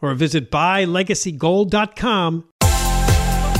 or visit buylegacygold.com.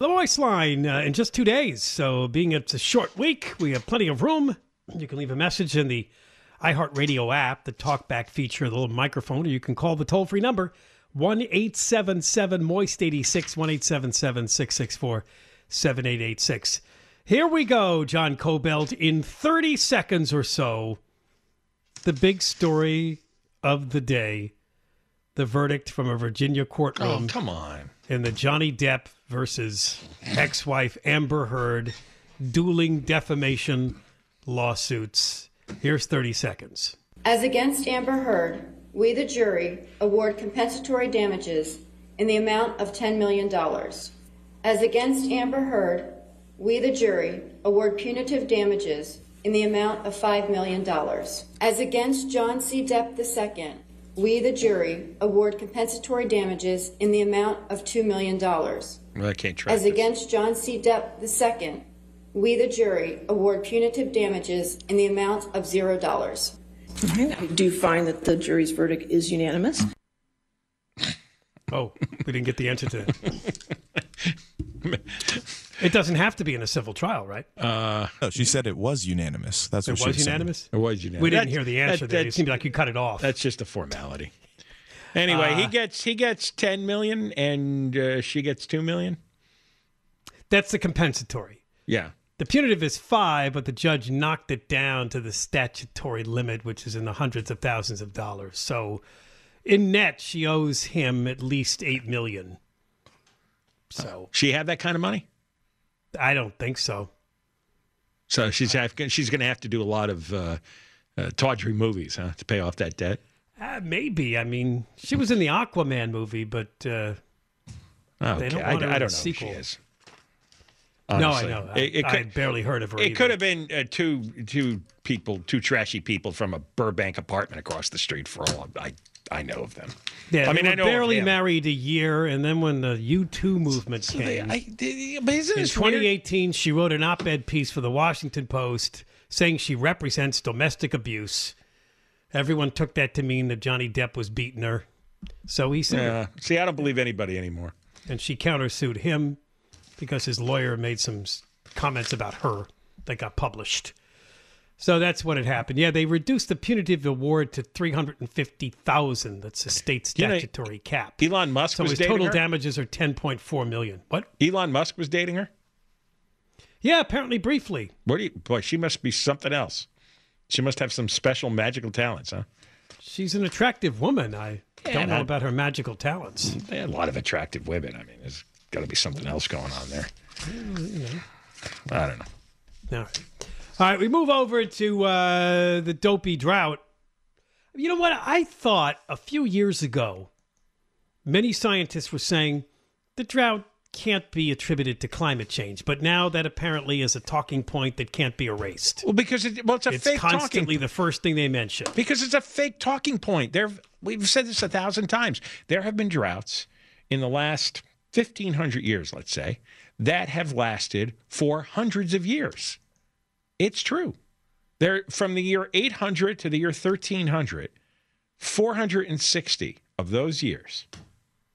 The voice line uh, in just two days. So, being it's a short week, we have plenty of room. You can leave a message in the iHeartRadio app, the talkback feature, the little microphone, or you can call the toll free number 1 877 Moist 86 1 664 7886. Here we go, John Kobylt. In 30 seconds or so, the big story of the day the verdict from a Virginia courtroom. Oh, come on. In the Johnny Depp versus ex wife Amber Heard dueling defamation lawsuits. Here's 30 seconds. As against Amber Heard, we, the jury, award compensatory damages in the amount of $10 million. As against Amber Heard, we, the jury, award punitive damages in the amount of $5 million. As against John C. Depp II, we, the jury, award compensatory damages in the amount of $2 million. Well, I can't try. As this. against John C. Depp II, we, the jury, award punitive damages in the amount of $0. I do find that the jury's verdict is unanimous. Oh, we didn't get the answer to that. it doesn't have to be in a civil trial, right? Uh, No, she said it was unanimous. That's it what she was said. unanimous? it was unanimous. We didn't hear the that- answer there. It seemed like you cut it off. That's just a formality. Anyway, he Uh, gets he gets ten million, and uh, she gets two million. That's the compensatory. Yeah, The punitive is five, but the judge knocked it down to the statutory limit, which is in the hundreds of thousands of dollars. So, in net, she owes him at least eight million. So she had that kind of money, I don't think so. so she's have, she's going to have to do a lot of uh, uh, tawdry movies, huh, to pay off that debt. Uh, maybe. I mean, she was in the Aquaman movie, but uh, Okay, don't I, want her I don't know who she sequel. is. no, I know. I, It, it I could, had barely heard of her. it either. could have been uh, two two people, two trashy people from a Burbank apartment across the street. For all I I know of them. Yeah, I mean, they I know barely married a year, and then when the U two movement They- came I- but isn't in this weird? 2018, she wrote an op-ed piece for the Washington Post saying she represents domestic abuse. Everyone took that to mean that Johnny Depp was beating her. So he said. Yeah. See, I don't believe anybody anymore. and she countersued him because his lawyer made some comments about her that got published. So that's what had happened. Yeah, they reduced the punitive award to three hundred and fifty thousand. That's the state You know, statutory cap. Elon Musk So his total her? damages are ten point four million. What? Elon Musk was dating her? Yeah, apparently briefly. What do you, boy, she must be something else. She must have some special magical talents, huh? She's an attractive woman. I Yeah, don't know that- about her magical talents. A lot of attractive women. I mean, there's got to be something else going on there. I don't know. All right. All right, we move over to uh, the dopey drought. You know what? I thought a few years ago, many scientists were saying the drought can't be attributed to climate change, but now that apparently is a talking point that can't be erased. Well, because it, well, it's a It's fake constantly talking. the first thing they mention. Because it's a fake talking point. There, we've said this a thousand times. There have been droughts in the last fifteen hundred years, let's say, that have lasted for hundreds of years. It's true. There, from the year 800 to the year 1300, 460 of those years.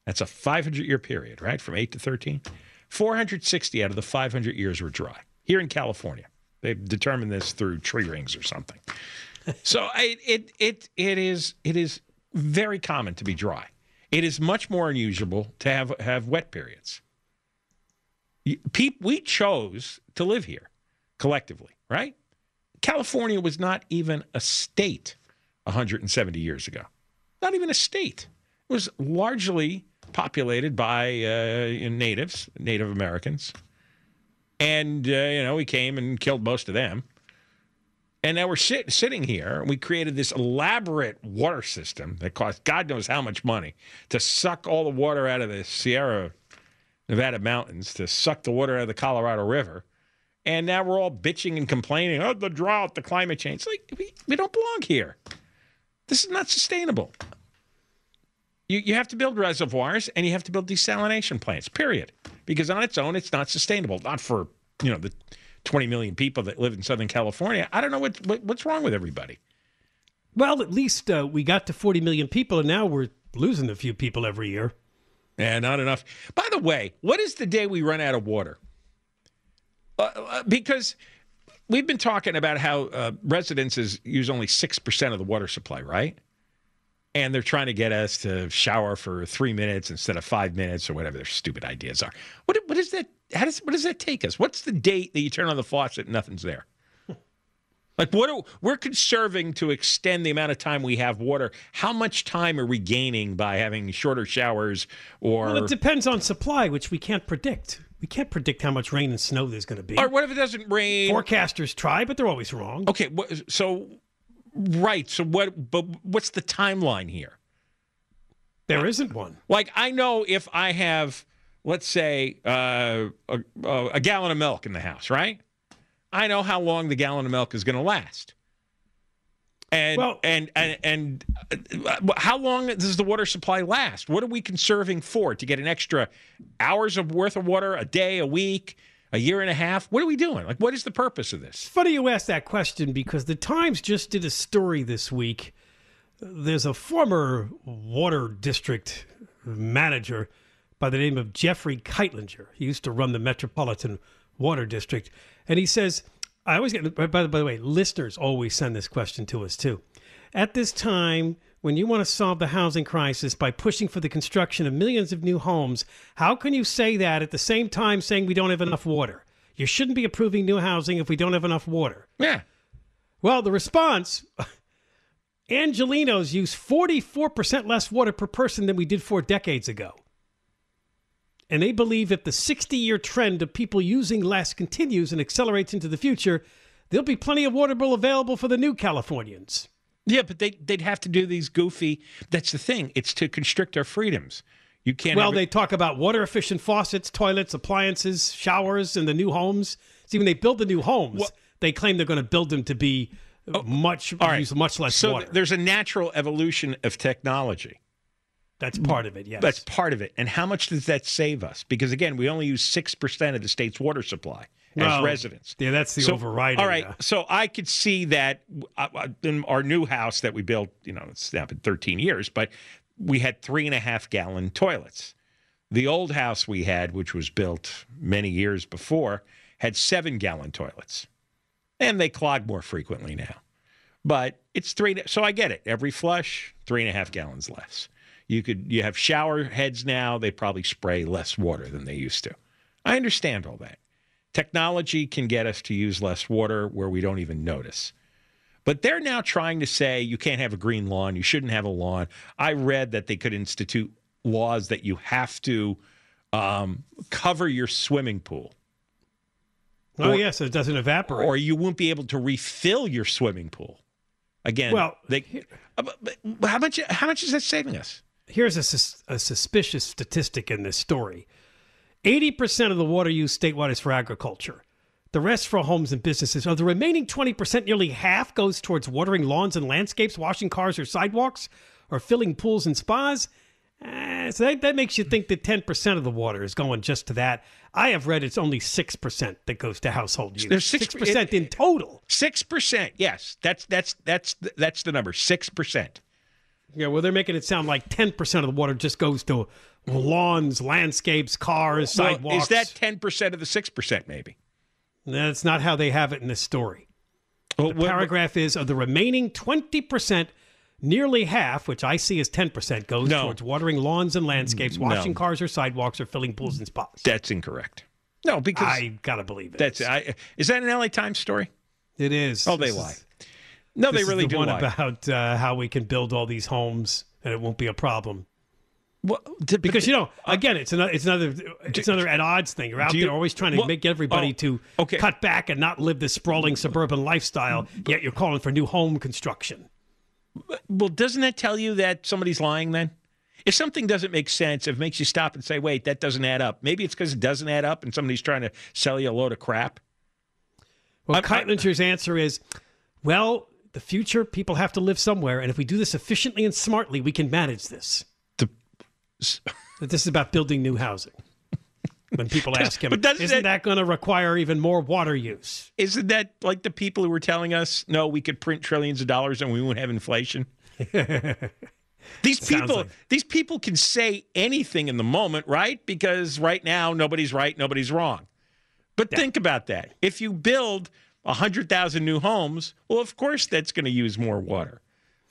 That's a 500 year period, right? From 8 to 13. 460 out of the 500 years were dry here in California. They've determined this through tree rings or something. so I, it it it is it is very common to be dry. It is much more unusual to have have wet periods. We chose to live here collectively, right? California was not even a state 170 years ago. Not even a state. It was largely populated by uh, natives, Native Americans. And, uh, you know, we came and killed most of them. And now we're sit, sitting here and we created this elaborate water system that cost God knows how much money to suck all the water out of the Sierra Nevada mountains, to suck the water out of the Colorado River. And now we're all bitching and complaining, oh, the drought, the climate change. It's like, we, we don't belong here. This is not sustainable. You, you have to build reservoirs and you have to build desalination plants, period. Because on its own, it's not sustainable. Not for, you know, the 20 million people that live in Southern California. I don't know what, what what's wrong with everybody. Well, at least uh, we got to 40 million people, and now we're losing a few people every year. Yeah, not enough. By the way, what is the day we run out of water? Uh, uh, because we've been talking about how uh, residences use only 6% of the water supply, right? And they're trying to get us to shower for three minutes instead of five minutes or whatever their stupid ideas are. What, what is that? How does, what does that take us? What's the date that you turn on the faucet and nothing's there? Like what are, we're conserving to extend the amount of time we have water. How much time are we gaining by having shorter showers or Well, it depends on supply, which we can't predict. We can't predict how much rain and snow there's going to be. or what if it doesn't rain? Forecasters try, but they're always wrong. Okay, so right. So what? But what's the timeline here? There isn't one. Like I know if I have, let's say, uh, a a gallon of milk in the house, right? I know how long the gallon of milk is going to last. And, Well- and and and uh, how long does the water supply last? What are we conserving for? To get an extra hours of worth of water a day, a week, a year and a half? What are we doing? Like, what is the purpose of this? Funny you asked that question because the Times just did a story this week. There's a former water district manager by the name of Jeffrey Kightlinger. He used to run the Metropolitan Water District. And he says, I always get, by the, by the way, listeners always send this question to us too. At this time, when you want to solve the housing crisis by pushing for the construction of millions of new homes, how can you say that at the same time saying we don't have enough water? You shouldn't be approving new housing if we don't have enough water. Yeah. Well, the response Angelenos use 44% less water per person than we did four decades ago. And they believe if the 60 year trend of people using less continues and accelerates into the future, there'll be plenty of water bill available for the new Californians. Yeah, but they they'd have to do these goofy. That's the thing. It's to constrict our freedoms. You can't. Well, they talk about water efficient faucets, toilets, appliances, showers in the new homes. See, when they build the new homes, they claim they're going to build them to be oh, much All right. use much less so water. th- there's a natural evolution of technology. That's part of it. Yes. That's part of it. And how much does that save us? Because again, we only use six percent of the state's water supply as Well, residents. Yeah, that's the So- overriding. All right, uh, so I could see that uh, uh, in our new house that we built. You know, it's now been 13 years, but we had three and a half gallon toilets. The old house we had, which was built many years before, had seven gallon toilets. And they clog more frequently now. But it's three. So I get it. Every flush, three and a half gallons less. You could you have shower heads now, they probably spray less water than they used to. I understand all that. Technology can get us to use less water where we don't even notice. But they're now trying to say you can't have a green lawn, you shouldn't have a lawn. I read that they could institute laws that you have to um, cover your swimming pool. Oh, yes, so it doesn't evaporate. Or you won't be able to refill your swimming pool. Again, well, they, uh, how much? How much is that saving us? Here's a, sus- a suspicious statistic in this story: eighty percent of the water used statewide is for agriculture. The rest for homes and businesses. Of the remaining 20%, nearly half goes towards watering lawns and landscapes, washing cars or sidewalks, or filling pools and spas. Uh, so that, that makes you think that 10% of the water is going just to that. I have read it's only 6% that goes to household use. There's 6%, 6% in total. 6%. Yes. That's that's that's that's the number. 6%. Yeah, well they're making it sound like 10% of the water just goes to lawns, landscapes, cars, well, sidewalks. Is that 10% of the 6% maybe? That's not how they have it in this story. Well, the what, paragraph what, is of the remaining 20%, nearly half, which I see as 10%, goes no. towards watering lawns and landscapes, washing no. cars or sidewalks, or filling pools and spas. That's incorrect. No, because I gotta believe it. That's I, is that an LA Times story? It is. Oh, they this lie. Is, no, they really the do one lie. about uh, how we can build all these homes and it won't be a problem. Well, because you know, again, it's another, it's another, it's another at odds thing. You're out you, there always trying to well, make everybody oh, to okay. cut back and not live this sprawling suburban lifestyle. Yet you're calling for new home construction. Well, doesn't that tell you that somebody's lying? Then, if something doesn't make sense, if it makes you stop and say, "Wait, that doesn't add up," maybe it's because it doesn't add up, and somebody's trying to sell you a load of crap. Well, Kightlinger's answer is, well, the future people have to live somewhere, and if we do this efficiently and smartly, we can manage this that this is about building new housing. When people ask him, isn't that, that going to require even more water use? Isn't that like the people who were telling us, no, we could print trillions of dollars and we won't have inflation? these people, like... these people can say anything in the moment, right? Because right now nobody's right, nobody's wrong. But yeah. think about that. If you build 100,000 new homes, well, of course that's going to use more water.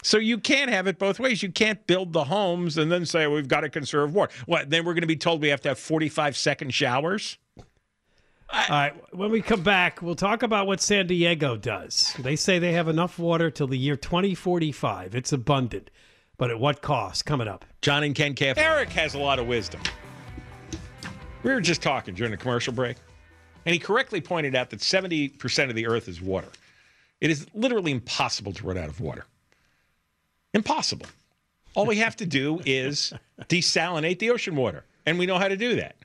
So you can't have it both ways. You can't build the homes and then say well, we've got to conserve water. What? Then we're going to be told we have to have 45 second showers? I, All right. When we come back, we'll talk about what San Diego does. They say they have enough water till the year 2045. It's abundant. But at what cost? Coming up. John and Ken KFI. Eric has a lot of wisdom. We were just talking during the commercial break, and he correctly pointed out that 70% of the earth is water. It is literally impossible to run out of water. Impossible. All we have to do is desalinate the ocean water, and we know how to do that.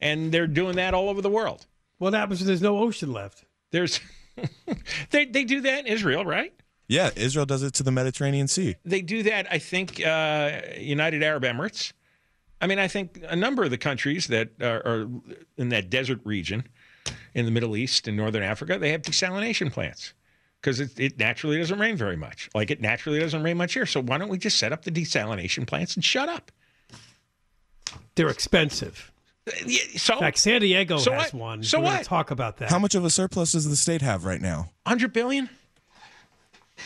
And they're doing that all over the world. What happens if there's no ocean left? There's they they do that in Israel, right? Yeah, Israel does it to the Mediterranean Sea. They do that, I think, uh, United Arab Emirates. I mean, I think a number of the countries that are, are in that desert region in the Middle East and Northern Africa, they have desalination plants because it, it, naturally doesn't rain very much. Like it naturally doesn't rain much here. So why don't we just set up the desalination plants and shut up? They're expensive. Yeah, so, In fact, San Diego so has what? one. So We're what? Talk about that. How much of a surplus does the state have right now? Hundred billion.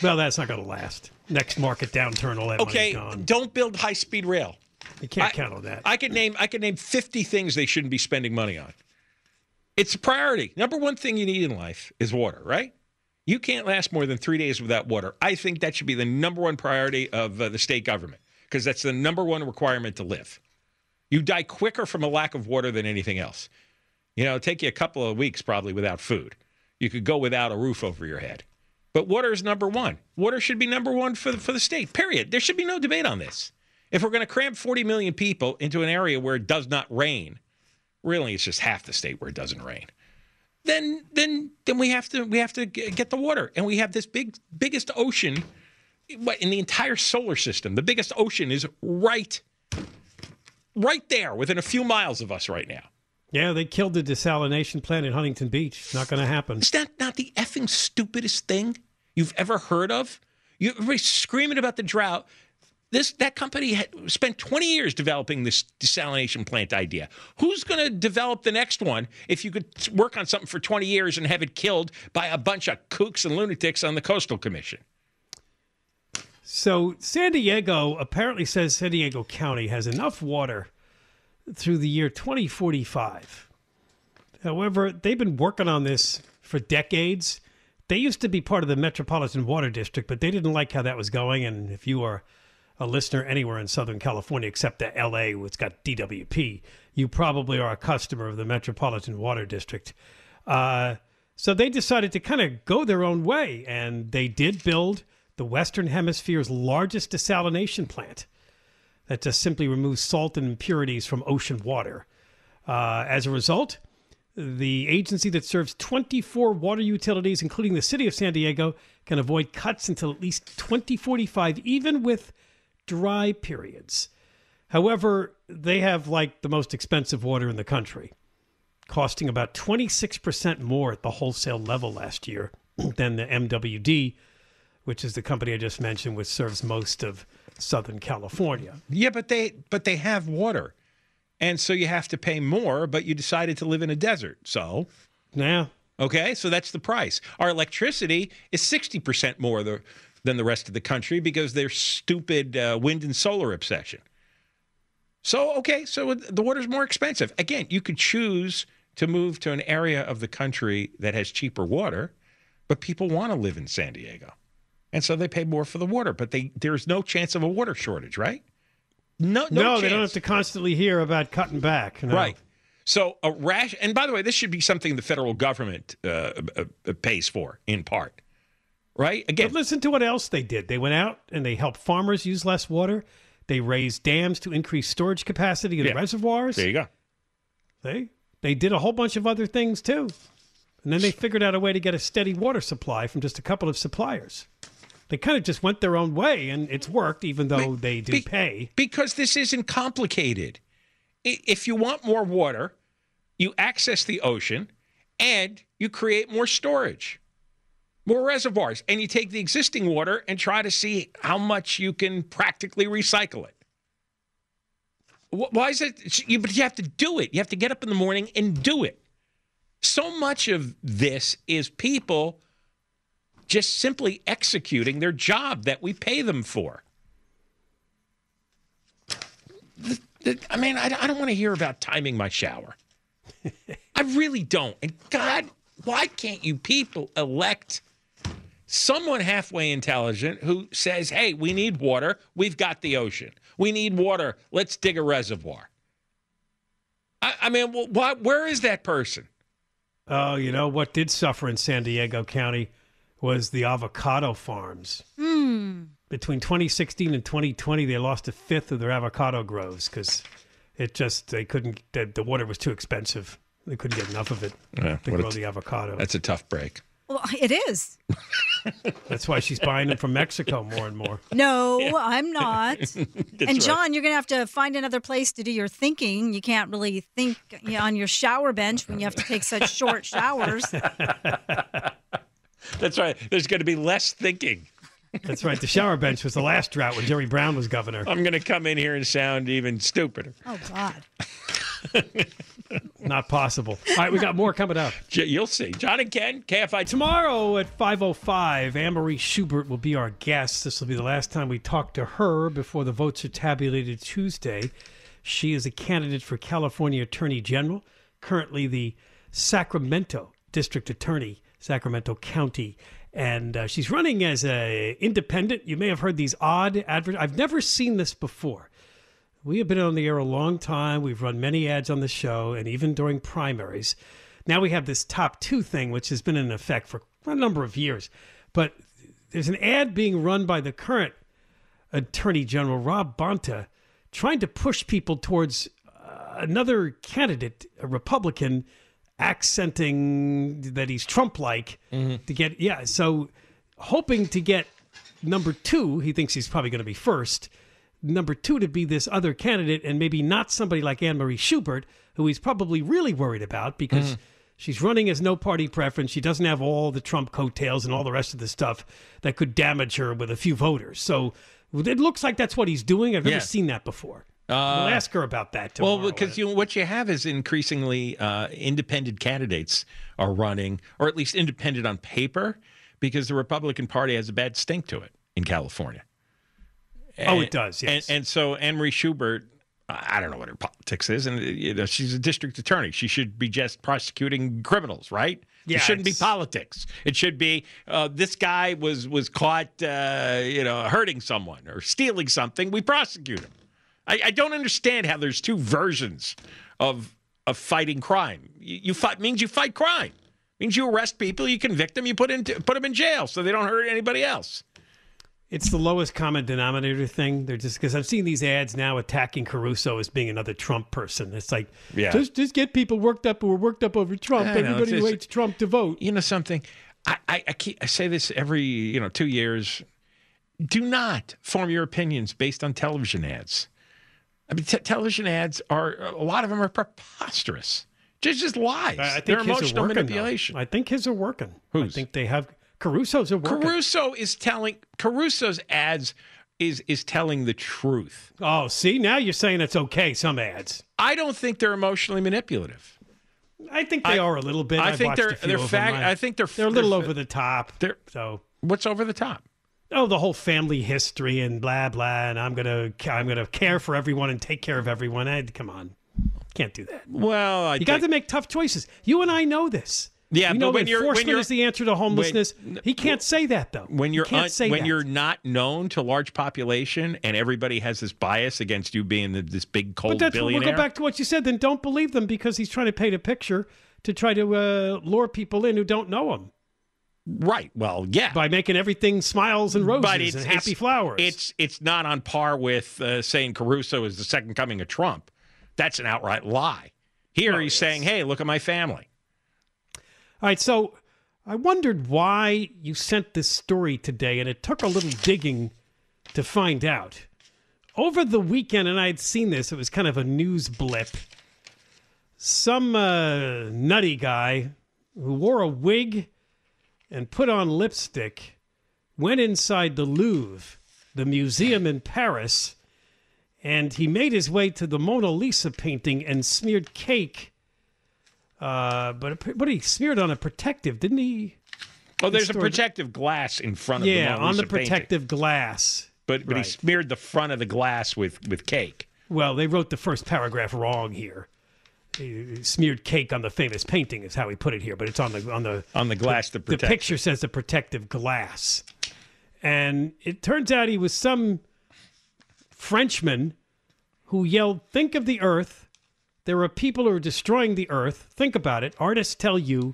Well, that's not going to last. Next market downturn, all that okay, gone. don't build high speed rail. You can't I, count on that. I could name I could name fifty things they shouldn't be spending money on. It's a priority. Number one thing you need in life is water, right? You can't last more than three days without water. I think that should be the number one priority of uh, the state government because that's the number one requirement to live. You die quicker from a lack of water than anything else. You know, take you a couple of weeks probably without food. You could go without a roof over your head. But water is number one. Water should be number one for the, for the state, period. There should be no debate on this. If we're going to cram 40 million people into an area where it does not rain, really it's just half the state where it doesn't rain then then then we have to we have to get the water, and we have this big biggest ocean in the entire solar system. The biggest ocean is right right there, within a few miles of us right now. Yeah, they killed the desalination plant in Huntington Beach. It's not going to happen. Is that not the effing stupidest thing you've ever heard of? You everybody's screaming about the drought. This that company had spent 20 years developing this desalination plant idea. Who's going to develop the next one if you could work on something for 20 years and have it killed by a bunch of kooks and lunatics on the Coastal Commission? So San Diego apparently says San Diego County has enough water through the year 2045. However, they've been working on this for decades. They used to be part of the Metropolitan Water District, but they didn't like how that was going. And if you are a listener anywhere in Southern California except the LA, which got DWP, you probably are a customer of the Metropolitan Water District. Uh, so they decided to kind of go their own way, and they did build the Western Hemisphere's largest desalination plant that just simply removes salt and impurities from ocean water. Uh, as a result, the agency that serves 24 water utilities, including the city of San Diego, can avoid cuts until at least 2045, even with dry periods. However, they have like the most expensive water in the country, costing about 26% more at the wholesale level last year than the MWD, which is the company I just mentioned, which serves most of Southern California. Yeah, but they but they have water. And so you have to pay more, but you decided to live in a desert. So, yeah. Okay, so that's the price. Our electricity is 60% more the, than the rest of the country because their stupid uh, wind and solar obsession. So, okay, so the water's more expensive. Again, you could choose to move to an area of the country that has cheaper water, but people want to live in San Diego. And so they pay more for the water, but they there's no chance of a water shortage, right? No, no, no they don't have to constantly hear about cutting back. No. Right. So a rash, and by the way, this should be something the federal government uh, uh, pays for in part, right? Again, but listen to what else they did. They went out and they helped farmers use less water. They raised dams to increase storage capacity in Yeah. reservoirs. there you go. They they did a whole bunch of other things too, and then they figured out a way to get a steady water supply from just a couple of suppliers. They kind of just went their own way, and it's worked, even though they do Be- pay. because this isn't complicated. If you want more water, you access the ocean and you create more storage, more reservoirs, and you take the existing water and try to see how much you can practically recycle it. Why is it? you- But you have to do it. You have to get up in the morning and do it. So much of this is people just simply executing their job that we pay them for. The- the- I mean, I, I don't want to hear about timing my shower. I really don't. And God, why can't you people elect someone halfway intelligent who says, hey, we need water. We've got the ocean. We need water. Let's dig a reservoir. I, I mean, wh- what, where is that person? Oh, you know what did suffer in San Diego County was the avocado farms. Hmm. Between 2016 and 2020, they lost a fifth of their avocado groves because it just they couldn't. The, the water was too expensive. They couldn't get enough of it Yeah, to grow t- the avocado. That's a tough break. Well, it is. That's why she's buying them from Mexico more and more. No, I'm not. and right. John, you're going to have to find another place to do your thinking. You can't really think you know, on your shower bench when you have to take such short showers. That's right. There's going to be less thinking. That's right. The shower bench was the last drought when Jerry Brown was governor. I'm going to come in here and sound even stupider. Oh God. Not possible. All right, we got more coming up. You'll see. John and Ken, KFI. Tomorrow at 5.05, Anne-Marie Schubert will be our guest. This will be the last time we talk to her before the votes are tabulated Tuesday. She is a candidate for California Attorney General, currently the Sacramento District Attorney, Sacramento County. And uh, she's running as a independent. You may have heard these odd advert. I've never seen this before. We have been on the air a long time. We've run many ads on the show, and even during primaries. Now we have this top two thing, which has been in effect for a number of years. But there's an ad being run by the current Attorney General, Rob Bonta, trying to push people towards uh, another candidate, a Republican, accenting that he's Trump like to get, yeah. So hoping to get number two, he thinks he's probably going to be first. Number two to be this other candidate, and maybe not somebody like Anne Marie Schubert, who he's probably really worried about because she's running as no party preference. She doesn't have all the Trump coattails and all the rest of the stuff that could damage her with a few voters. So It looks like that's what he's doing. I've never Yeah. seen that before. Uh, we'll ask her about that Well, because you know, what you have is increasingly uh, independent candidates are running, or at least independent on paper, because the Republican Party has a bad stink to it in California. Oh, it does, yes. And, and so Anne Marie Schubert, I don't know what her politics is, and you know she's a district attorney. She should be just prosecuting criminals, right? Yeah, it shouldn't be politics. It should be uh, this guy was was caught, uh, you know, hurting someone or stealing something. We prosecute him. I, I don't understand how there's two versions of of fighting crime. You, you fight means you fight crime. Means you arrest people, you convict them, you put into put them in jail so they don't hurt anybody else. It's the lowest common denominator thing. They're just because I've seen these ads now attacking Caruso as being another Trump person. It's like, Yeah. just just get people worked up who are worked up over Trump. Know, Everybody it's- hates Trump to vote. You know something? I, I, I, keep, I say this every you know two years. Do not form your opinions based on television ads. I mean, te- television ads are a lot of them are preposterous. Just just lies. I I think They're his emotional are working, though. I think his are working. Who's? I think they have Caruso's are working. Caruso is telling Caruso's ads is is telling the truth. oh, see now you're saying it's okay. Some ads. I don't think they're emotionally manipulative. I think they I- are a little bit. I I've think they're they're fact. I think they're they're a little they're- over the top. They're So what's over the top? oh, the whole family history and blah blah, and I'm gonna I'm gonna care for everyone and take care of everyone. I, come on, can't do that. Well, I You got to make tough choices. You and I know this. Yeah, we know but when you're- when you're- is the answer to homelessness. he can't say that though. when you're un- when that. you're not known to large population and everybody has this bias against you being the, this big cold But that's what we'll go back to what you said. Then don't believe them because he's trying to paint a picture to try to uh, lure people in who don't know him right. Well, yeah. by making everything smiles and roses but it's and happy it's- flowers. It's it's not on par with uh, saying Caruso is the second coming of Trump. That's an outright lie. Here he's saying, "Hey, look at my family." All right, so I wondered why you sent this story today, and it took a little digging to find out. Over the weekend, and I had seen this, it was kind of a news blip. Some uh, nutty guy who wore a wig and put on lipstick went inside the Louvre, the museum in Paris, and he made his way to the Mona Lisa painting and smeared cake uh, but but he smeared on a protective, didn't he? Oh, there's a protective glass in front of the Yeah, Mona on the Lisa painting. protective glass. But but Right. he smeared the front of the glass with with cake. Well, they wrote the first paragraph wrong here. He smeared cake on the famous painting is how he put it here, but it's on the on the On the glass that the picture says the protective glass. And it turns out he was some Frenchman who yelled, Think of the earth. There are people who are destroying the earth. Think about it. Artists tell you,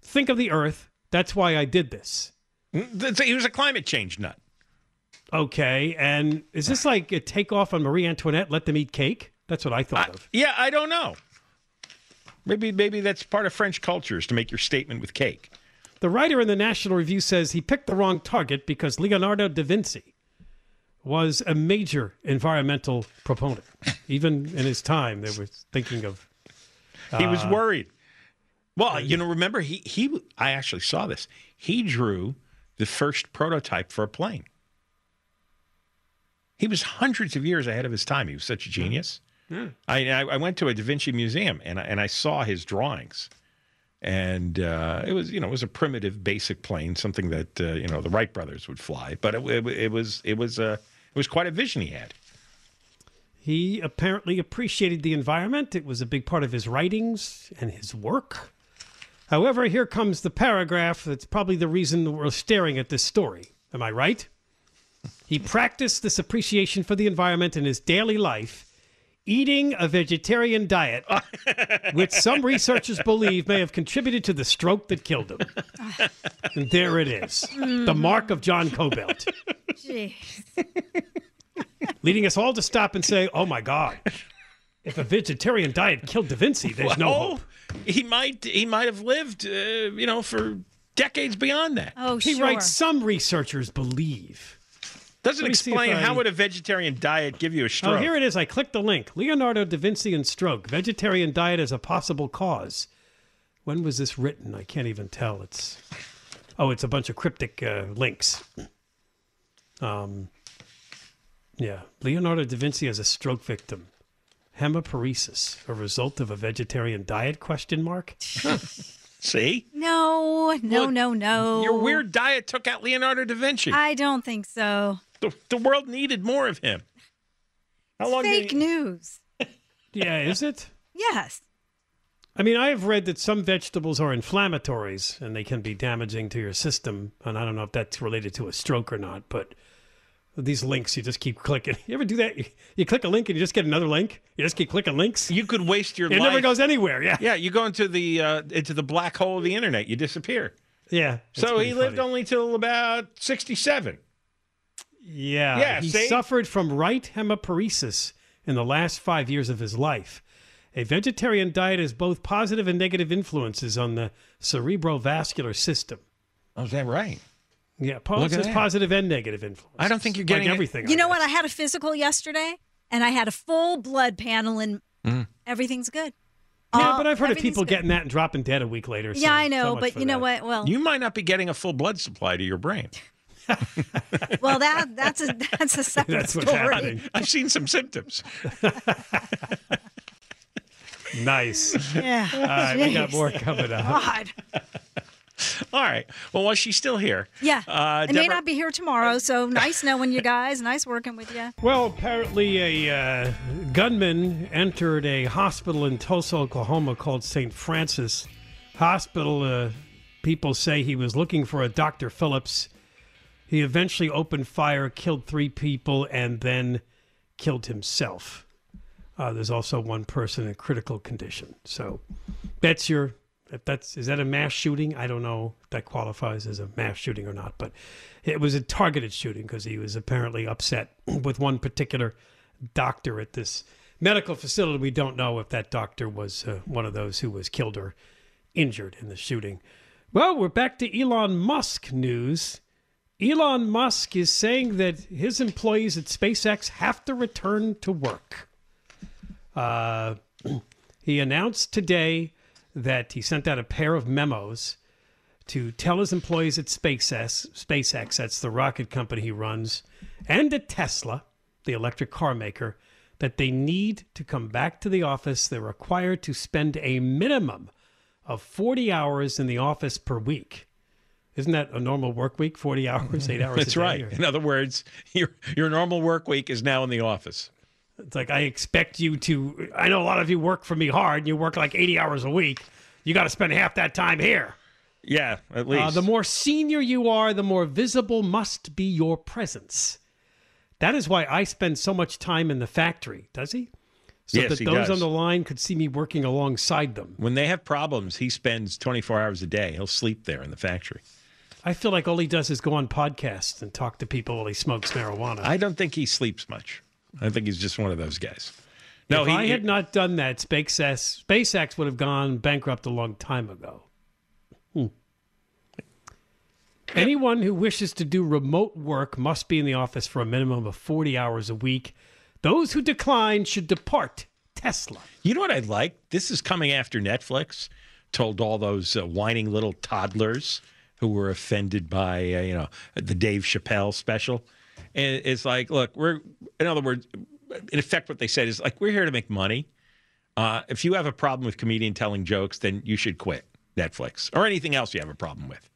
Think of the earth. That's why I did this. He was a climate change nut. Okay. And is this like a takeoff on Marie Antoinette? Let them eat cake? That's what I thought of. Yeah, I don't know. Maybe maybe that's part of French culture is to make your statement with cake. The writer in the National Review says he picked the wrong target because Leonardo da Vinci was a major environmental proponent. Even in his time, they were thinking of. He was uh, worried. Well, you know, remember he he I actually saw this. He drew the first prototype for a plane. He was hundreds of years ahead of his time. He was such a genius. I, I I went to a Da Vinci museum and I, and I saw his drawings, and uh, it was you know it was a primitive, basic plane, something that uh, you know the Wright brothers would fly. But it, it, it was it was uh, it was quite a vision he had. He apparently appreciated the environment. It was a big part of his writings and his work. However, here comes the paragraph that's probably the reason we're staring at this story. Am I right? He practiced this appreciation for the environment in his daily life, eating a vegetarian diet, which some researchers believe may have contributed to the stroke that killed him. And there it is the mark of John Kobylt leading us all to stop and say, "Oh my God, if a vegetarian diet killed Da Vinci, there's no hope." He might he might have lived uh, you know for decades beyond that. Oh, He sure. writes, "Some researchers believe." Doesn't Let me see explain I- how would a vegetarian diet give you a stroke. Oh, here it is. I clicked the link. Leonardo da Vinci and stroke. Vegetarian diet as a possible cause. When was this written? I can't even tell. It's oh, it's a bunch of cryptic uh, links. Um, Yeah. Leonardo da Vinci as a stroke victim. Hemiparesis, a result of a vegetarian diet? Question mark. See? No, no, Look, no, no. Your weird diet took out Leonardo da Vinci. I don't think so. the, the world needed more of him. How long Fake he- news. Yeah, is it? Yes. I mean, I have read that some vegetables are inflammatories and they can be damaging to your system. And I don't know if that's related to a stroke or not, but these links, you just keep clicking. You ever do that? You, you click a link and you just get another link. You just keep clicking links. You could waste your It life. never goes anywhere. Yeah. Yeah, you go into the uh, into the black hole of the internet. You disappear. Yeah. so he lived only till about sixty-seven. Yeah. Yeah, He see? suffered from right hemiparesis in the last five years of his life. A vegetarian diet has both positive and negative influences on the cerebrovascular system. Oh, is that right? Yeah, Look Paul at says positive and negative influence. I don't think you're like getting it- everything. You know what? I had a physical yesterday, and I had a full blood panel, and Mm. everything's good. Yeah, All- but I've heard of people good. getting that and dropping dead a week later. so- Yeah, I know, much but you know that. what? Well, You might not be getting a full blood supply to your brain. well, that that's a that's a separate That's what's story. happening. I've seen some symptoms. Nice. Yeah. All right, we got more coming up. God. All right. Well, while she's still here, Yeah. Uh, I may not be here tomorrow, so nice knowing you guys. Nice working with you. Well, apparently a uh, gunman entered a hospital in Tulsa, Oklahoma called St. Francis Hospital. Uh, people say he was looking for a Dr. Phillips. He eventually opened fire, killed three people, and then killed himself. Uh, there's also one person in critical condition. So that's your. If that's is that a mass shooting? I don't know if that qualifies as a mass shooting or not, but it was a targeted shooting because he was apparently upset with one particular doctor at this medical facility. We don't know if that doctor was uh, one of those who was killed or injured in the shooting. Well, we're back to Elon Musk news. Elon Musk is saying that his employees at SpaceX have to return to work. Uh, he announced today that he sent out a pair of memos to tell his employees at SpaceX, SpaceX, that's the rocket company he runs, and at Tesla, the electric car maker, that they need to come back to the office. They're required to spend a minimum of 40 hours in the office per week. Isn't that a normal work week? 40 hours, eight hours That's a day? right. or- In other words, your your normal work week is now in the office. It's like I expect you to. I know a lot of you work for me hard. And You work like eighty hours a week. You got to spend half that time here. Yeah, at least. Uh, the more senior you are, the more visible must be your presence. That is why I spend so much time in the factory. Does he? So Yes, that those does. on the line could see me working alongside them. when they have problems, he spends 24 hours a day. He'll sleep there in the factory. I feel like all he does is go on podcasts and talk to people while he smokes marijuana. I don't think he sleeps much. I think he's just one of those guys. No, if he, I had not done that, SpaceX, SpaceX would have gone bankrupt a long time ago. Hmm. Anyone who wishes to do remote work must be in the office for a minimum of 40 hours a week. Those who decline should depart Tesla. You know what I'd like? This is coming after Netflix told all those uh, whining little toddlers who were offended by uh, you know the Dave Chappelle special. And it's like, look, we're in other words, in effect, what they said is like, we're here to make money. Uh, if you have a problem with comedian telling jokes, then you should quit Netflix or anything else you have a problem with.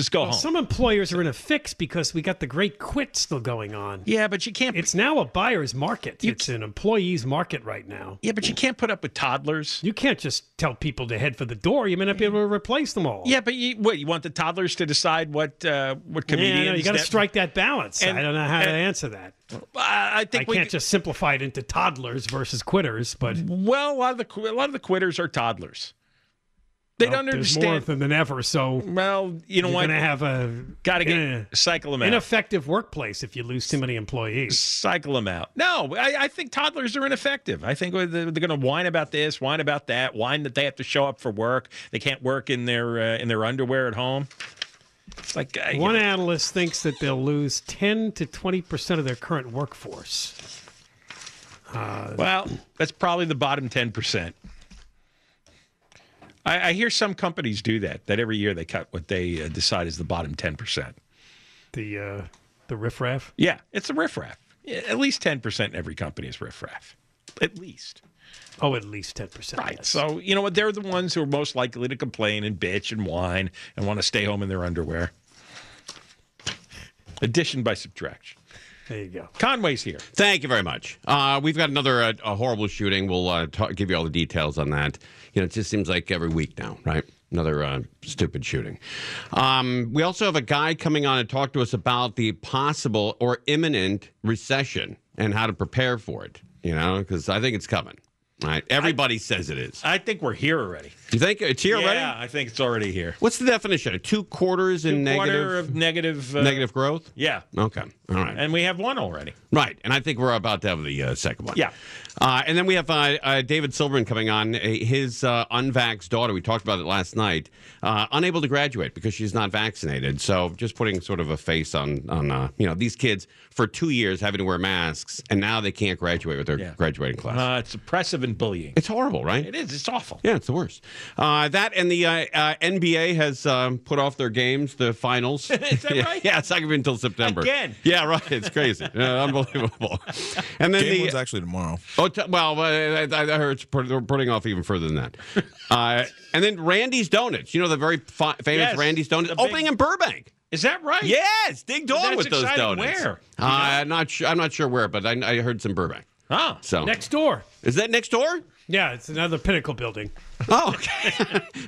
Just go Well, home. some employers are in a fix because we got the great quit still going on. yeah, but you can't. It's now a buyer's market. it's an employee's market right now. yeah, but you can't put up with toddlers. You can't just tell people to head for the door. You may not be able to replace them all. Yeah, but you, what you want the toddlers to decide what uh, what comedians? Yeah, I know, you got to strike that balance. And- I don't know how to answer that. I I think we can't just simplify it into toddlers versus quitters, but Well, a lot of the a lot of the quitters are toddlers. They well, don't there's more of them than ever. So well, you know you're what? going to have a Got to get yeah, cycle them out. ineffective workplace if you lose too many employees. cycle them out. No, I, I think toddlers are ineffective. I think they're, they're going to whine about this, whine about that, whine that they have to show up for work. They can't work in their uh, in their underwear at home. It's like uh, One analyst thinks that they'll lose 10 to 20 percent of their current workforce. Well, that's probably the bottom 10%. I, I hear some companies do that, that every year they cut what they uh, decide is the bottom 10%. The uh, the riffraff. Yeah, it's a riffraff. Yeah, at least 10% in every company is riffraff. At least. Oh, at least 10%. Right. yes. So, you know what? They're the ones who are most likely to complain and bitch and whine and want to stay home in their underwear. Addition by subtraction. There you go. Conway's here. Thank you very much. Uh, we've got another uh, a horrible shooting. We'll uh, ta- give you all the details on that. You know, it just seems like every week now, right? Another uh, stupid shooting. Um, we also have a guy coming on to talk to us about the possible or imminent recession and how to prepare for it. You know, because I think it's coming. Right? Everybody says it is. I think we're here already. You think it's here yeah, already? Yeah, I think it's already here. What's the definition? Two quarters in Two quarter negative of negative. Uh, negative growth? Yeah. Okay. All right. And we have one already. Right, and I think we're about to have the uh, second one. Yeah. Uh, and then we have uh, uh, David Silverman coming on. Uh, His uh, unvaxxed daughter, we talked about it last night, uh, unable to graduate because she's not vaccinated. So just putting sort of a face on, on uh, you know, these kids for two years having to wear masks, and now they can't graduate with their Yeah. graduating class. It's oppressive and bullying. it's horrible, right? It is. It's awful. Yeah, it's the worst. Uh, that and the uh, uh, NBA has um, put off their games, the finals. Is that yeah, right? Yeah, it's not going to be until September. Again. Yeah, right. It's crazy. Yeah, unbelievable. And then Game the one's actually tomorrow. Oh, t- well, uh, I, I heard it's put, they're putting off even further than that. Uh, and then Randy's Donuts. You know the very fi- famous Yes, Randy's Donuts the big- opening in Burbank. Is that right? Yes, Dig dong with those exciting. donuts. Where? Uh, I'm not sure. I'm not sure where, but I, I heard some Burbank. Oh. So Next door. is that next door? Yeah, it's another Pinnacle building. Oh, okay.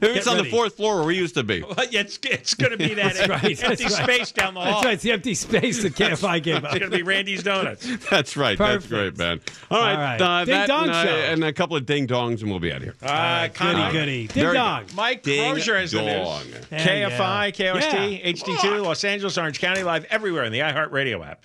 Maybe it's on the fourth floor where we used to be. Well, it's it's going to be that That's right, empty that's right. space down the hall. That's right. It's the empty space that KFI gave up. It's going to be Randy's Donuts. That's right. That's Perfect. great, man. All right. All right. Uh, Ding that dong and, uh, show. and a couple of ding dongs, and we'll be out of here. Uh, Goody, Conway. goody. Ding Very dong. good. Mike Ding Crozier has the news. Yeah, KFI, yeah. KOST, Yeah. HD2, Los Angeles, Orange County, live everywhere in the iHeartRadio app.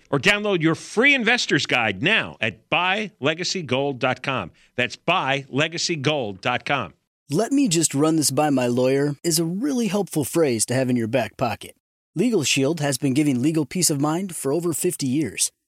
Or download your free investor's guide now at buylegacygold.com. That's buylegacygold.com. Let me just run this by my lawyer is a really helpful phrase to have in your back pocket. Legal Shield has been giving legal peace of mind for over 50 years.